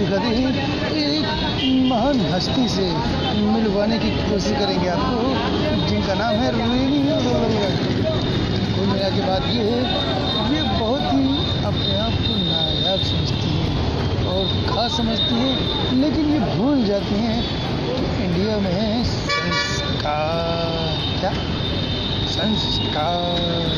दिखाते हैं एक महान हस्ती से मिलवाने की कोशिश करेंगे आपको, जिनका नाम है रोहिणी कुल मिला की बात ये है, ये बहुत ही अपने आप को नायाब समझती है और खास समझती है, लेकिन ये भूल जाती हैं कि इंडिया में है संस्कार। क्या? संस्कार।